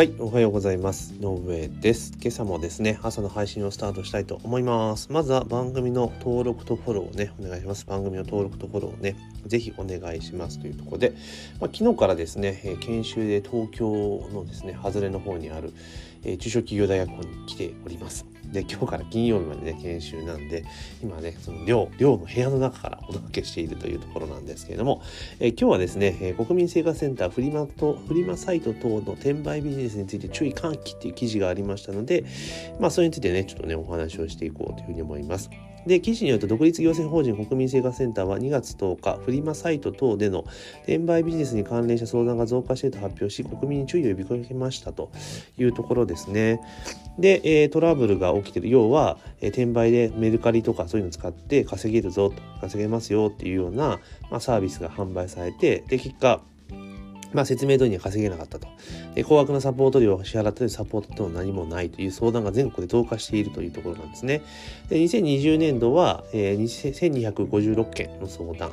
はい、おはようございます。野上です。今朝もですね、朝の配信をスタートしたいと思います。まずは番組の登録とフォローをね、お願いします。番組の登録とフォローをね、ぜひお願いしますというところで、まあ、昨日からですね、研修で東京のですね、外れの方にある、えー、中小企業大学校に来ております。で今日から金曜日までね研修なんで今ねその寮寮の部屋の中からお届けしているというところなんですけれども、えー、今日はですね、えー、国民生活センターフリマとフリマサイト等の転売ビジネスについて注意喚起っていう記事がありましたのでまあそれについてねちょっとねお話をしていこうというふうに思います。で、記事によると、独立行政法人国民生活センターは2月10日、フリマサイト等での転売ビジネスに関連した相談が増加していると発表し、国民に注意を呼びかけましたというところですね。で、え、トラブルが起きてる。要は、え、転売でメルカリとかそういうの使って稼げるぞと、稼げますよっていうような、まあ、サービスが販売されて、で、結果、まあ、説明通りには稼げなかったと。で高額なサポート料を支払ったりサポートとは何もないという相談が全国で増加しているというところなんですね。で2020年度は、えー、1256件の相談。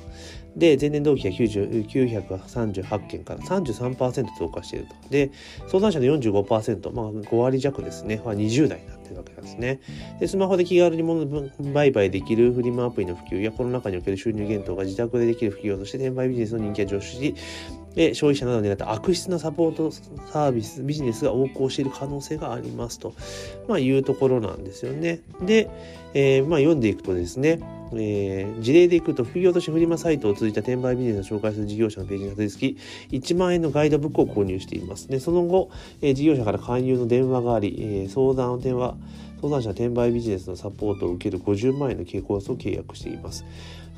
で、前年同期が938件から33%増加していると。で、相談者の45%、まあ5割弱ですね、は20代になっているわけなんですね。で、スマホで気軽に物売買できるフリマアプリの普及やコロナ禍における収入減等が自宅でできる普及として転売ビジネスの人気が上昇し、で消費者などに狙った悪質なサポートサービスビジネスが横行している可能性がありますと、まあ、いうところなんですよね。で、えー、まあ、読んでいくとですねえー、事例でいくと副業としてフリマサイトを通じた転売ビジネスを紹介する事業者のページにたどり着き1万円のガイドブックを購入していますでその後、えー、事業者から勧誘の電話があり、えー、相談の電話相談者転売ビジネスのサポートを受ける50万円の経コースを契約しています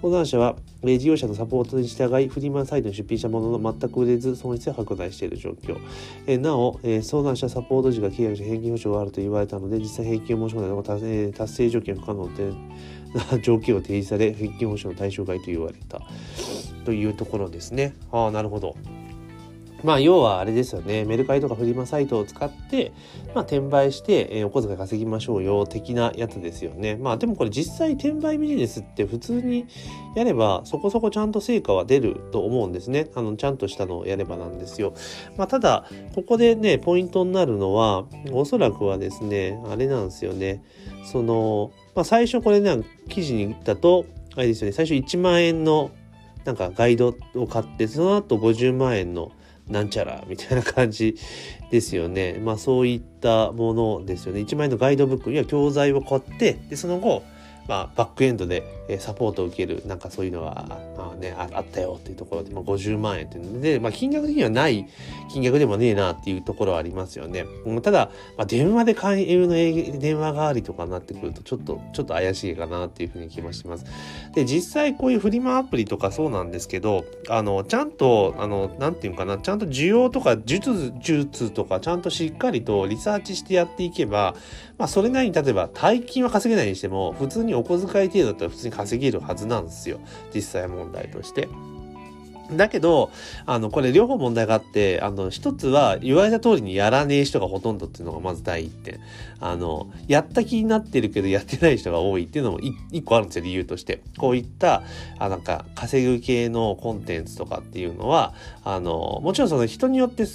相談者は、え事業者のサポートに従い、フリマサイトに出品したものの全く売れず、損失が拡大している状況。えなお、え相談者サポート時が契約し返金保証があると言われたので、実際返金を申し込んだのが達,、え達成条件不可能でな条件を提示され、返金保証の対象外と言われた。というところですね。ああ、なるほど。まあ要はあれですよね。メルカリとかフリマサイトを使って、まあ、転売して、えー、お小遣い稼ぎましょうよ的なやつですよね。まあでもこれ実際転売ビジネスって普通にやればそこそこちゃんと成果は出ると思うんですね。あのちゃんとしたのをやればなんですよ。まあただここでねポイントになるのはおそらくはですねあれなんですよね。その、まあ、最初これね記事に言ったとあれですよね。最初1万円のなんかガイドを買ってその後50万円のなんちゃらみたいな感じですよね。まあそういったものですよね。1万円のガイドブックには教材を買って、で、その後、まあ、バックエンドでサポートを受けるなんかそういうのが、まあね、あったよっていうところで、まあ、50万円っていうので、まあ、金額的にはない金額でもねえなっていうところはありますよね。ただ、まあ、電話で勧誘の電話代わりとかになってくるとちょっとちょっと怪しいかなっていうふうに気もします。で実際こういうフリマアプリとかそうなんですけどあのちゃんとあのなんていうかなちゃんと需要とか術術とかちゃんとしっかりとリサーチしてやっていけば、まあ、それなりに例えば大金は稼げないにしても普通にお小遣い程度だったら普通に稼げるはずなんですよ。実際問題として。だけど、あの、これ両方問題があって、あの、一つは言われた通りにやらねえ人がほとんどっていうのがまず第一点。あの、やった気になってるけどやってない人が多いっていうのも一個あるんですよ、理由として。こういった、あ、なんか、稼ぐ系のコンテンツとかっていうのは、あの、もちろんその人によって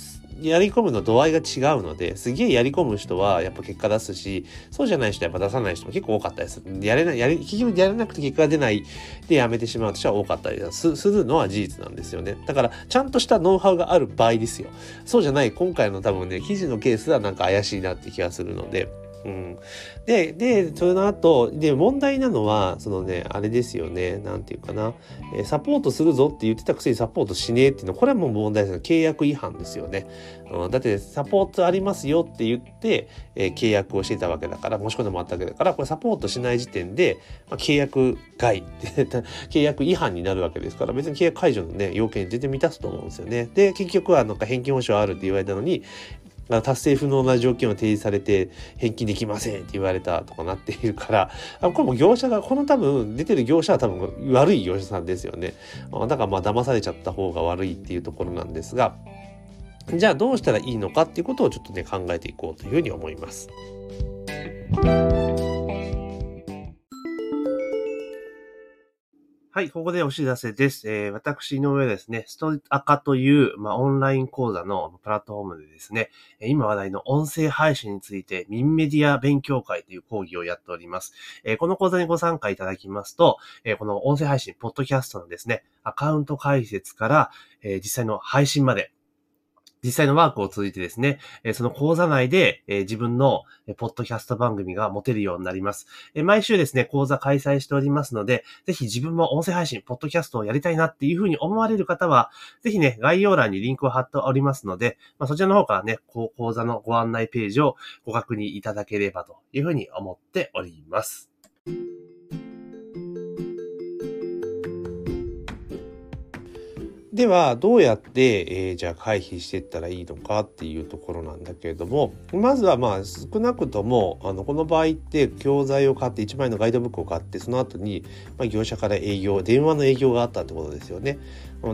やり込むの度合いが違うのですげえやり込む人はやっぱ結果出すしそうじゃない人はやっぱ出さない人も結構多かったです。やれないやり結局やれなくて結果が出ないでやめてしまう人は多かったりするのは事実なんですよね。だからちゃんとしたノウハウがある場合ですよ。そうじゃない今回の多分ね記事のケースはなんか怪しいなって気がするのでうん。で、で、その後、で、問題なのは、そのね、あれですよね、なんていうかな、え、サポートするぞって言ってたくせにサポートしねえっていうのは、これはもう問題ですよ。契約違反ですよね。うん、だって、サポートありますよって言って、え、契約をしてたわけだから、申し込んでもらったわけだから、これサポートしない時点で、まあ、契約外って、契約違反になるわけですから、別に契約解除のね、要件全然満たすと思うんですよね。で、結局はなんか返金保証あるって言われたのに、達成不能な条件を提示されて返金できませんって言われたとかなっているからあこれも業者がこの多分出てる業者は多分悪い業者さんですよねだからまあ騙されちゃった方が悪いっていうところなんですがじゃあどうしたらいいのかっていうことをちょっとね考えていこうというふうに思います。はい、ここでお知らせです。えー、私、の上ですね、ストアカという、まあ、オンライン講座のプラットフォームでですね、今話題の音声配信について、ミンメディア勉強会という講義をやっております。えー、この講座にご参加いただきますと、えー、この音声配信、ポッドキャストのですね、アカウント解説から、え実際の配信まで、実際のワークを通じてですね、その講座内で自分のポッドキャスト番組が持てるようになります。毎週ですね、講座開催しておりますので、ぜひ自分も音声配信、ポッドキャストをやりたいなっていうふうに思われる方は、ぜひね、概要欄にリンクを貼っておりますので、まあ、そちらの方からね、講座のご案内ページをご確認いただければというふうに思っております。では、どうやって、えー、じゃあ回避していったらいいのかっていうところなんだけれども、まずはまあ少なくとも、あの、この場合って教材を買って、1枚のガイドブックを買って、その後に、まあ、業者から営業、電話の営業があったってことですよね。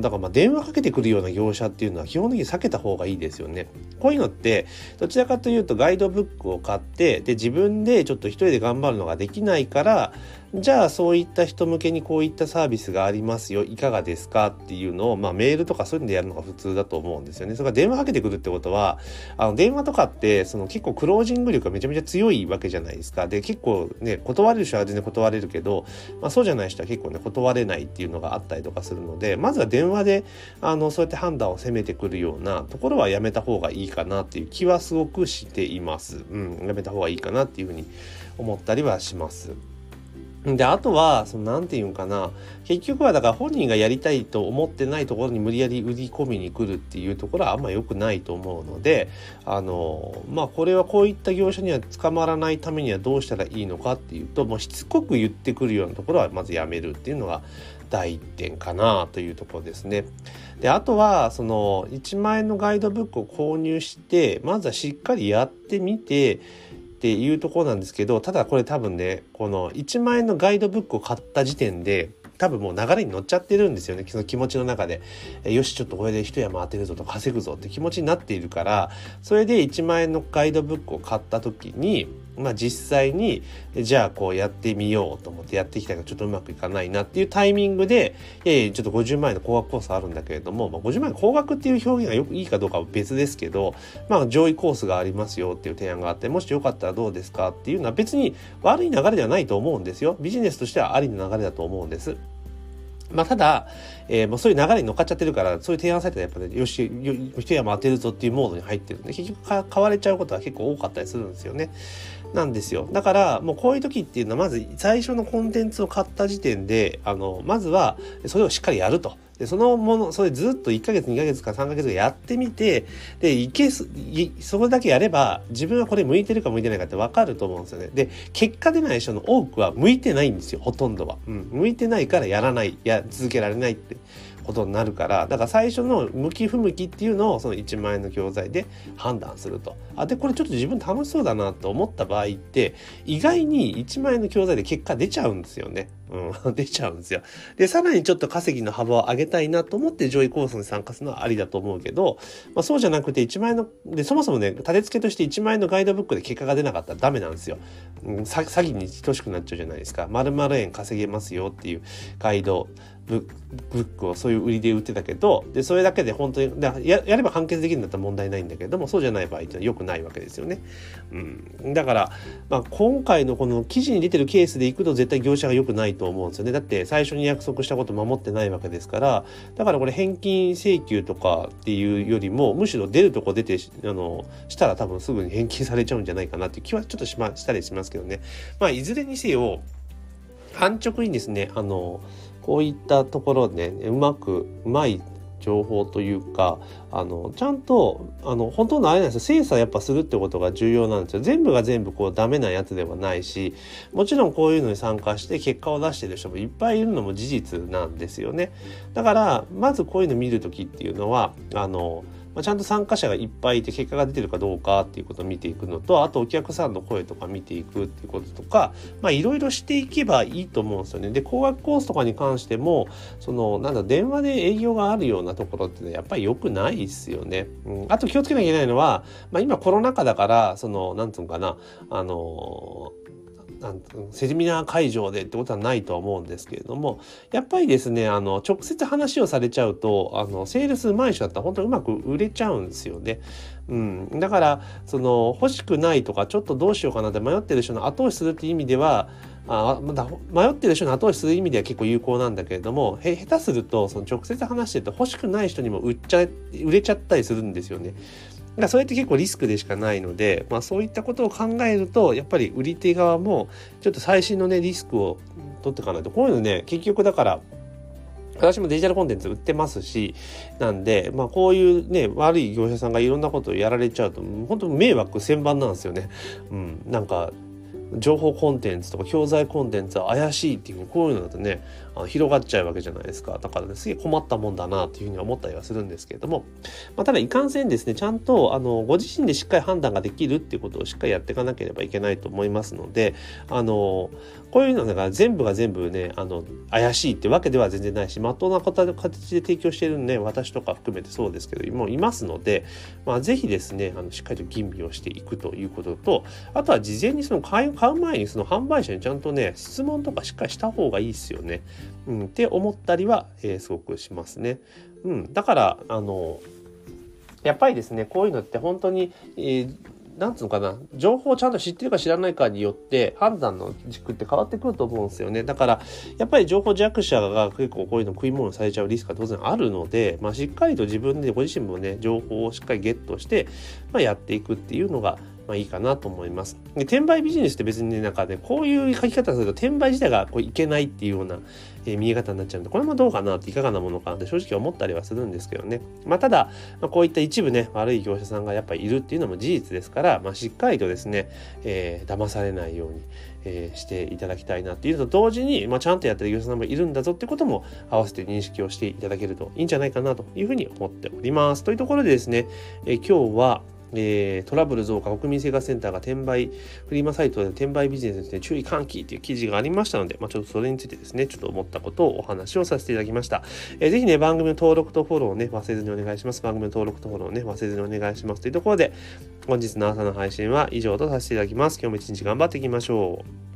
だからまあ電話かけてくるような業者っていうのは基本的に避けた方がいいですよね。こういうのってどちらかというとガイドブックを買ってで自分でちょっと一人で頑張るのができないからじゃあそういった人向けにこういったサービスがありますよいかがですかっていうのを、まあ、メールとかそういうのでやるのが普通だと思うんですよね。それから電話かけてくるってことはあの電話とかってその結構クロージング力がめちゃめちゃ強いわけじゃないですか。で結構ね断れる人は全然断れるけど、まあ、そうじゃない人は結構ね断れないっていうのがあったりとかするのでまずは電話であのそうやって判断を責めてくるようなところはやめた方がいいかなっていう気はすごくしています。うん、やめた方がいいかなっていうふうに思ったりはします。で、あとは、その、なんていうんかな。結局は、だから本人がやりたいと思ってないところに無理やり売り込みに来るっていうところはあんま良くないと思うので、あの、まあ、これはこういった業者には捕まらないためにはどうしたらいいのかっていうと、もうしつこく言ってくるようなところはまずやめるっていうのが第一点かなというところですね。で、あとは、その、1万円のガイドブックを購入して、まずはしっかりやってみて、っていうところなんですけどただこれ多分ねこの1万円のガイドブックを買った時点で多分もう流れに乗っちゃってるんですよね。その気持ちの中で。えよしちょっとこれで一山当てるぞと稼ぐぞって気持ちになっているからそれで1万円のガイドブックを買った時にまあ実際にじゃあこうやってみようと思ってやってきたけどちょっとうまくいかないなっていうタイミングでいやいやちょっと50万円の高額コースあるんだけれども、まあ、50万円高額っていう表現がよくいいかどうかは別ですけどまあ上位コースがありますよっていう提案があってもしよかったらどうですかっていうのは別に悪い流れではないと思うんですよビジネスとしてはありの流れだと思うんです。まあ、ただ、えー、もうそういう流れに乗っかっちゃってるから、そういう提案されたらやっぱね、よし、一山当てるぞっていうモードに入ってるんで、結局買われちゃうことは結構多かったりするんですよね。なんですよ。だから、もうこういう時っていうのは、まず最初のコンテンツを買った時点で、あの、まずは、それをしっかりやると。で、そのもの、それずっと1ヶ月、2ヶ月か3ヶ月やってみて、で、いけす、いそこだけやれば、自分はこれ向いてるか向いてないかって分かると思うんですよね。で、結果出ない人の多くは向いてないんですよ、ほとんどは。うん。向いてないからやらない、や、続けられないってことになるからだから最初の向き不向きっていうのをその1万円の教材で判断するとあでこれちょっと自分楽しそうだなと思った場合って意外に1万円の教材で結果出ちゃうんですよね。うん、出ちゃうんですよ。で、さらにちょっと稼ぎの幅を上げたいなと思って上位コースに参加するのはありだと思うけど、まあ、そうじゃなくて1万円の、で、そもそもね、立て付けとして1万円のガイドブックで結果が出なかったらダメなんですよ。うん、詐欺に等しくなっちゃうじゃないですか。〇〇円稼げますよっていうガイドブックをそういう売りで売ってたけどでそれだけで本当にややれば完結できるんだったら問題ないんだけどもそうじゃない場合っていうのは良くないわけですよね。うん、だから、まあ、今回のこの記事に出てるケースでいくと絶対業者が良くないと思うんですよね。だって最初に約束したこと守ってないわけですからだからこれ返金請求とかっていうよりもむしろ出るとこ出てあのしたら多分すぐに返金されちゃうんじゃないかなっていう気はちょっとしましたりしますけどね。まあいずれにせよ安直にですねあのこういったところ、ね、うまくうまい情報というかあのちゃんとあの本当のあれなんですよ。精査やっぱするってことが重要なんですよ。全部が全部こうダメなやつではないしもちろんこういうのに参加して結果を出してる人もいっぱいいるのも事実なんですよね。だからまずこういうの見る時っていうのはあのまあ、ちゃんと参加者がいっぱいいて結果が出てるかどうかっていうことを見ていくのとあとお客さんの声とか見ていくっていうこととかいろいろしていけばいいと思うんですよね。で高額コースとかに関してもそのなんだ電話で営業があるようなところってやっぱり良くないですよね。うん、あと気をつけなきゃいけないのは、まあ、今コロナ禍だからそのなんつうのかなあのなんセミナー会場でってことはないとは思うんですけれどもやっぱりですねあの直接話をされちゃうとあのセールスうまい人だったら本当にうまく売れちゃうんですよね。うん、だからその欲しくないとかちょっとどうしようかなって迷ってる人の後押しするっていう意味ではあまだ迷ってる人の後押しする意味では結構有効なんだけれどもへ下手するとその直接話してると欲しくない人にも売っちゃ売れちゃったりするんですよね。だからそれって結構リスクでしかないので、まあ、そういったことを考えるとやっぱり売り手側もちょっと最新のねリスクを取っていかないとこういうのね結局だから私もデジタルコンテンツ売ってますし、なんで、まあこういうね、悪い業者さんがいろんなことをやられちゃうと、本当迷惑千番なんですよね。うん。なんか、情報コンテンツとか教材コンテンツは怪しいっていうこういうのだとねあの広がっちゃうわけじゃないですか。だからねすげえ困ったもんだなっていうふうに思ったりはするんですけれども、まあ、ただいかんせんですねちゃんとあのご自身でしっかり判断ができるっていうことをしっかりやっていかなければいけないと思いますのであのこういうのだから全部が全部ねあの怪しいってわけでは全然ないしまっとうな形で提供しているね私とか含めてそうですけどもいますので、まあ、ぜひですねあのしっかりと吟味をしていくということとあとは事前にその買う買う前にその販売者にちゃんとね質問とかしっかりした方がいいですよね。うん、って思ったりは、えー、すごくしますね。うん、だからあのやっぱりですねこういうのって本当に、えーなんつうのかな、情報をちゃんと知ってるか知らないかによって判断の軸って変わってくると思うんですよね。だから、やっぱり情報弱者が結構こういうの食い物されちゃうリスクが当然あるので、まあ、しっかりと自分でご自身もね、情報をしっかりゲットして、まあ、やっていくっていうのが、まあいいかなと思います。で転売ビジネスって別にね、なんかね、こういう書き方すると転売自体がこういけないっていうような、えー、見え方になっちゃうんで、これもどうかなっていかがなものかなって正直思ったりはするんですけどね。まあただ、まあ、こういった一部ね、悪い業者さんがやっぱいるっていうのも事実ですから、まあしっかりとですね、えー、騙されないように、えー、していただきたいなっていうのと同時に、まあ、ちゃんとやってる業者さんもいるんだぞってことも合わせて認識をしていただけるといいんじゃないかなというふうに思っております。というところでですね、えー、今日は、えー、トラブル増加国民生活センターが転売フリマサイトで転売ビジネスに、ね、注意喚起という記事がありましたので、まあ、ちょっとそれについてですねちょっと思ったことをお話をさせていただきました、えー、ぜひね番組の登録とフォローをね忘れずにお願いします。番組の登録とフォローをね忘れずにお願いします。というところで本日の朝の配信は以上とさせていただきます。今日も一日頑張っていきましょう。